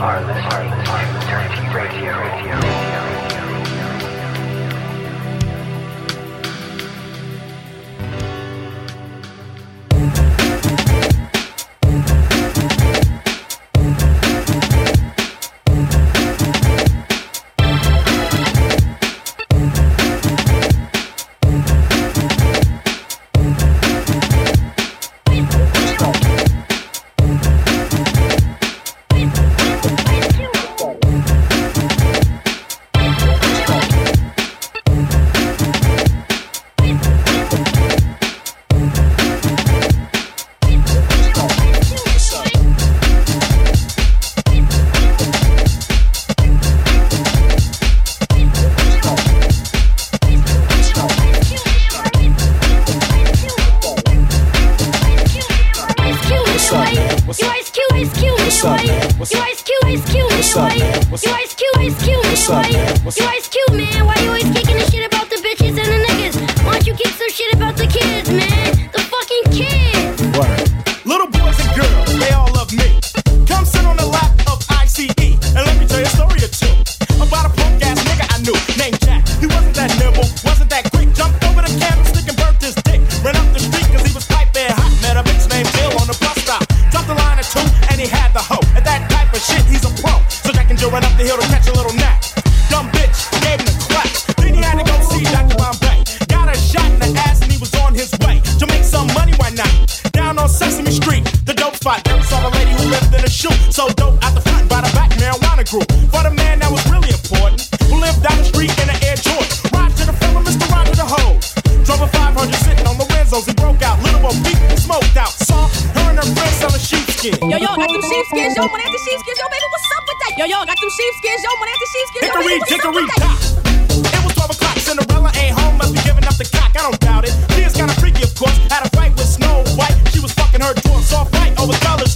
Harlem, listening. Harlem, Dirty radio. sheepskin. Yo, yo, got them sheepskins. Yo, one the sheepskins. Yo, baby, what's up with that? Yo, yo, got them sheepskins. Yo, one the sheepskins. Yo, baby, what's up with that? It was 12 o'clock. Cinderella ain't home. Must be giving up the cock. I don't doubt it. Liz kind of freaky, of course. Had a fight with Snow White. She was fucking her dwarf. Saw a fight over fellas.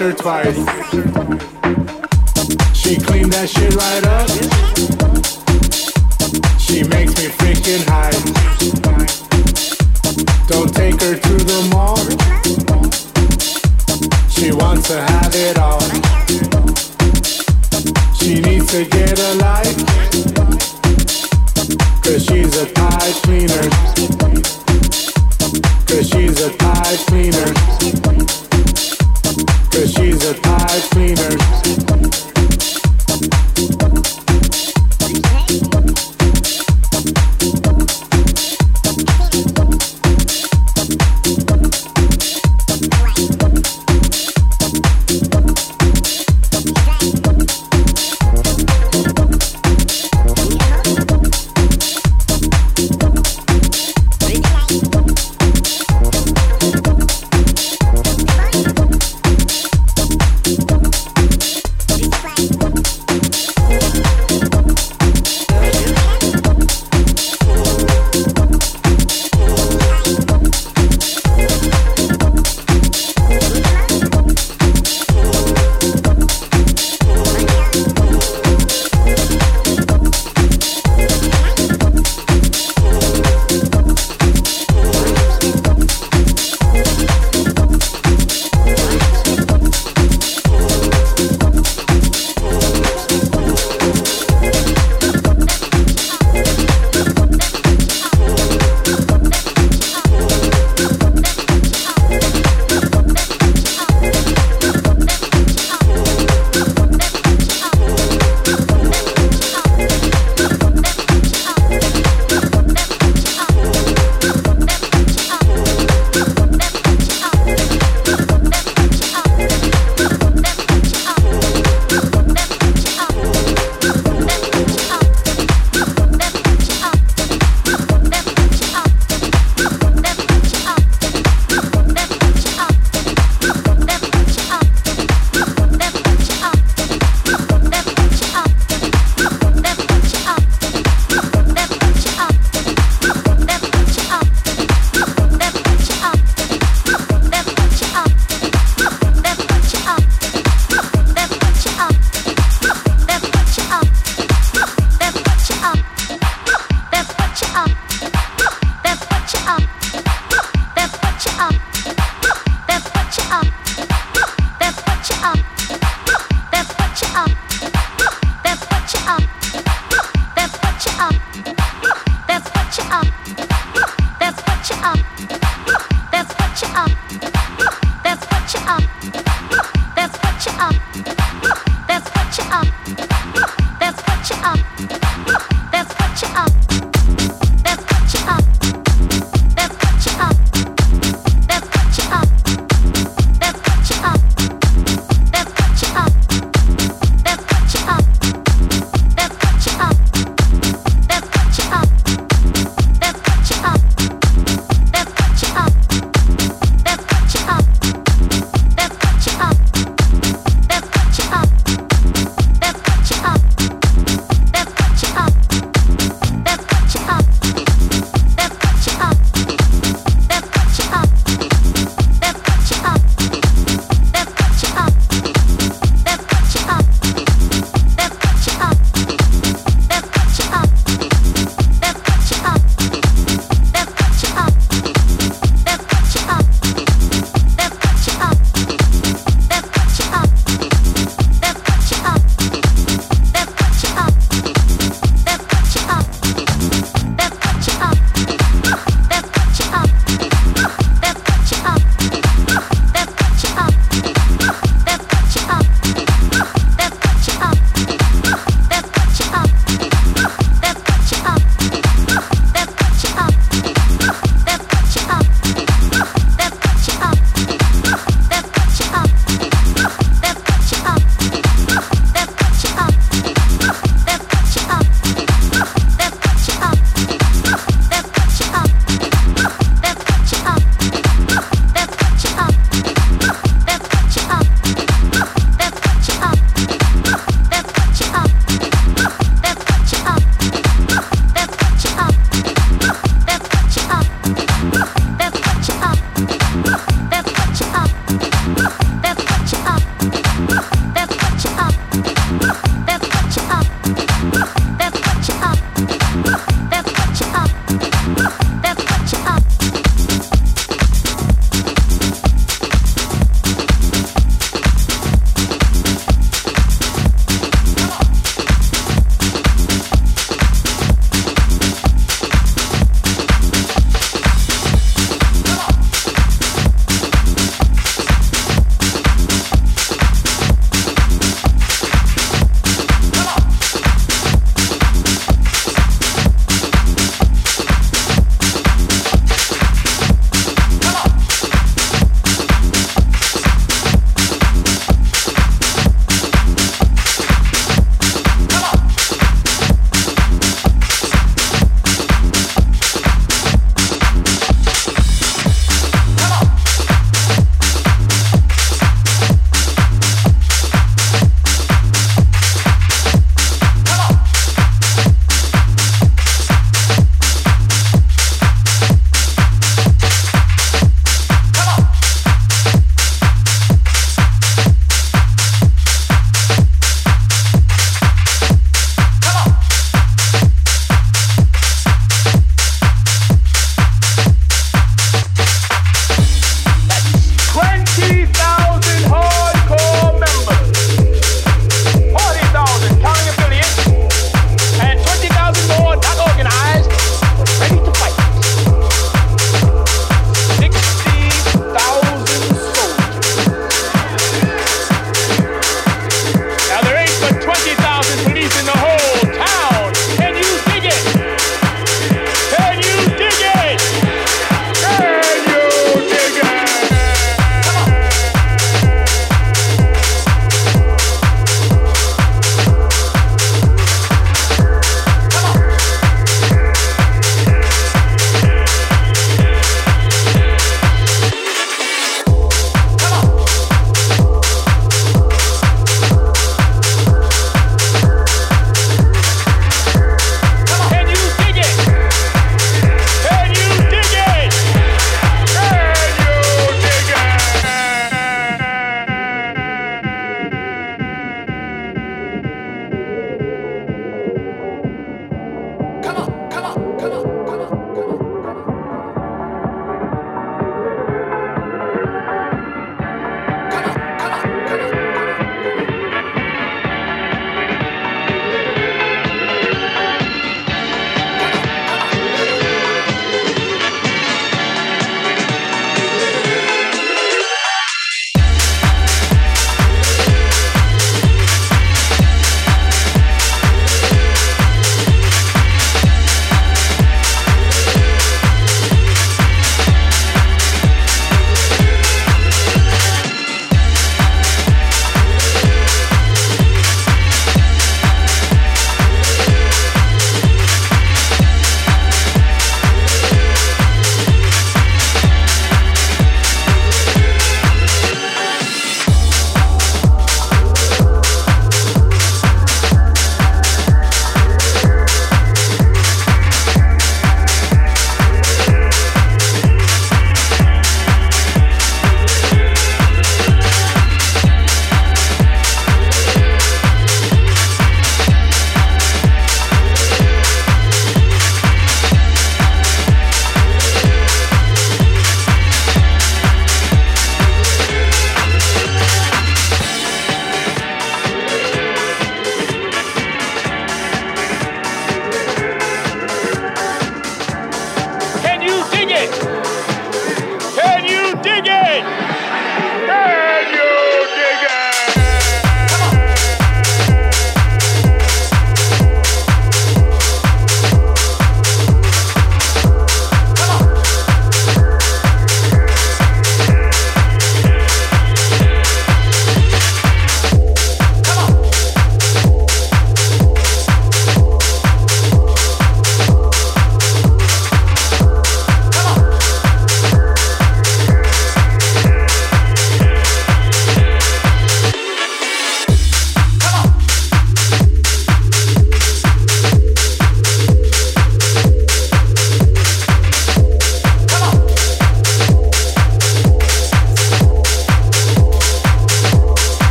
twice. She cleaned that shit right up. She makes me freaking high.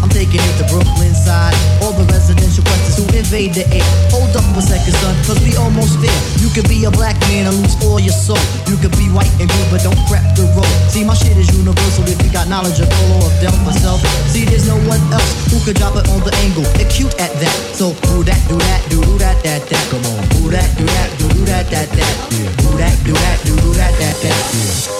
I'm taking it to Brooklyn side. All the residential questions who invade the air. Hold up a second, son, cause we almost there. You could be a black man and lose all your soul. You could be white and blue, but don't crap the road. See, my shit is universal if you got knowledge of all of Del myself. See, there's no one else who could drop it on the angle. They're at that. So do that, do that, do do that, that, that. Come on. Do that, do that, do do that, that, that. Do that, do that, do do that, that, that. Yeah.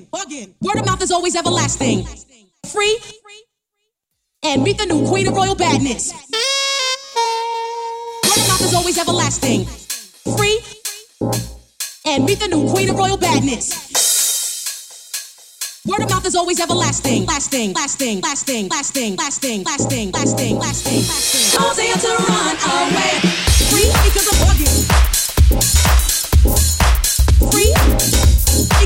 Bugging. Free because I'm bugging, bugging, bugging, bugging. Word of mouth is always everlasting. Free and be the new queen of royal badness. Word of mouth is always everlasting. Free and be the new queen of royal badness. Word of mouth is always everlasting. Lasting, lasting, lasting, lasting, lasting, lasting, lasting, lasting.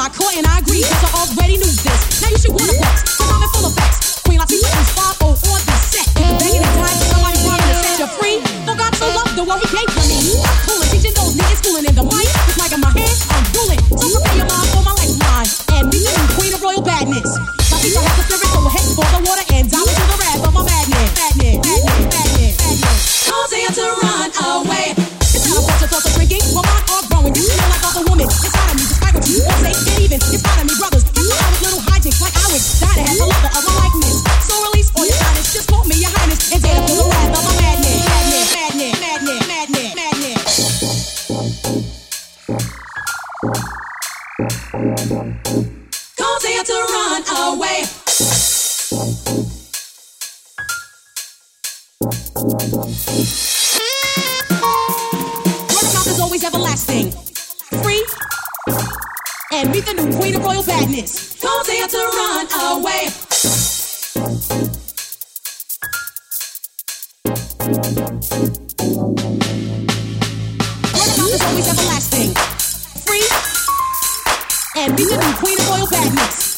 I caught and I agree, cause I already knew this. Now you should wanna box, cause I'm in real badness. Don't dare to run away. Word about mouth is always everlasting. Free and be the new queen of oil badness.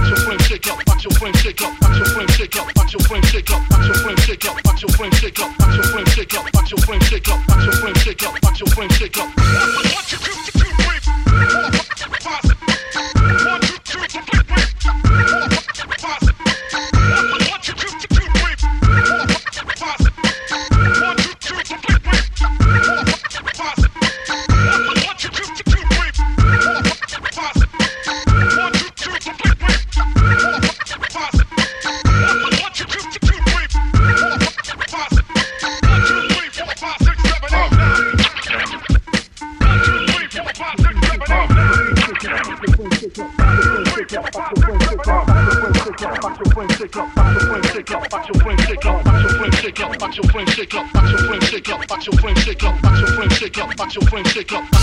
watch your frame shake up, watch your frame shake up, watch your frame shake up, watch your frame shake up, watch your frame shake up, watch your frame shake up, watch your frame shake up, watch your frame shake up, watch your frame shake up, watch your frame shake up. Watch your frame shake up. brain shake up.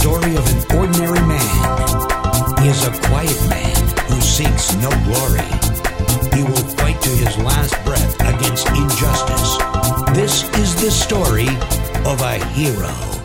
Story of an ordinary man. He is a quiet man who seeks no glory. He will fight to his last breath against injustice. This is the story of a hero.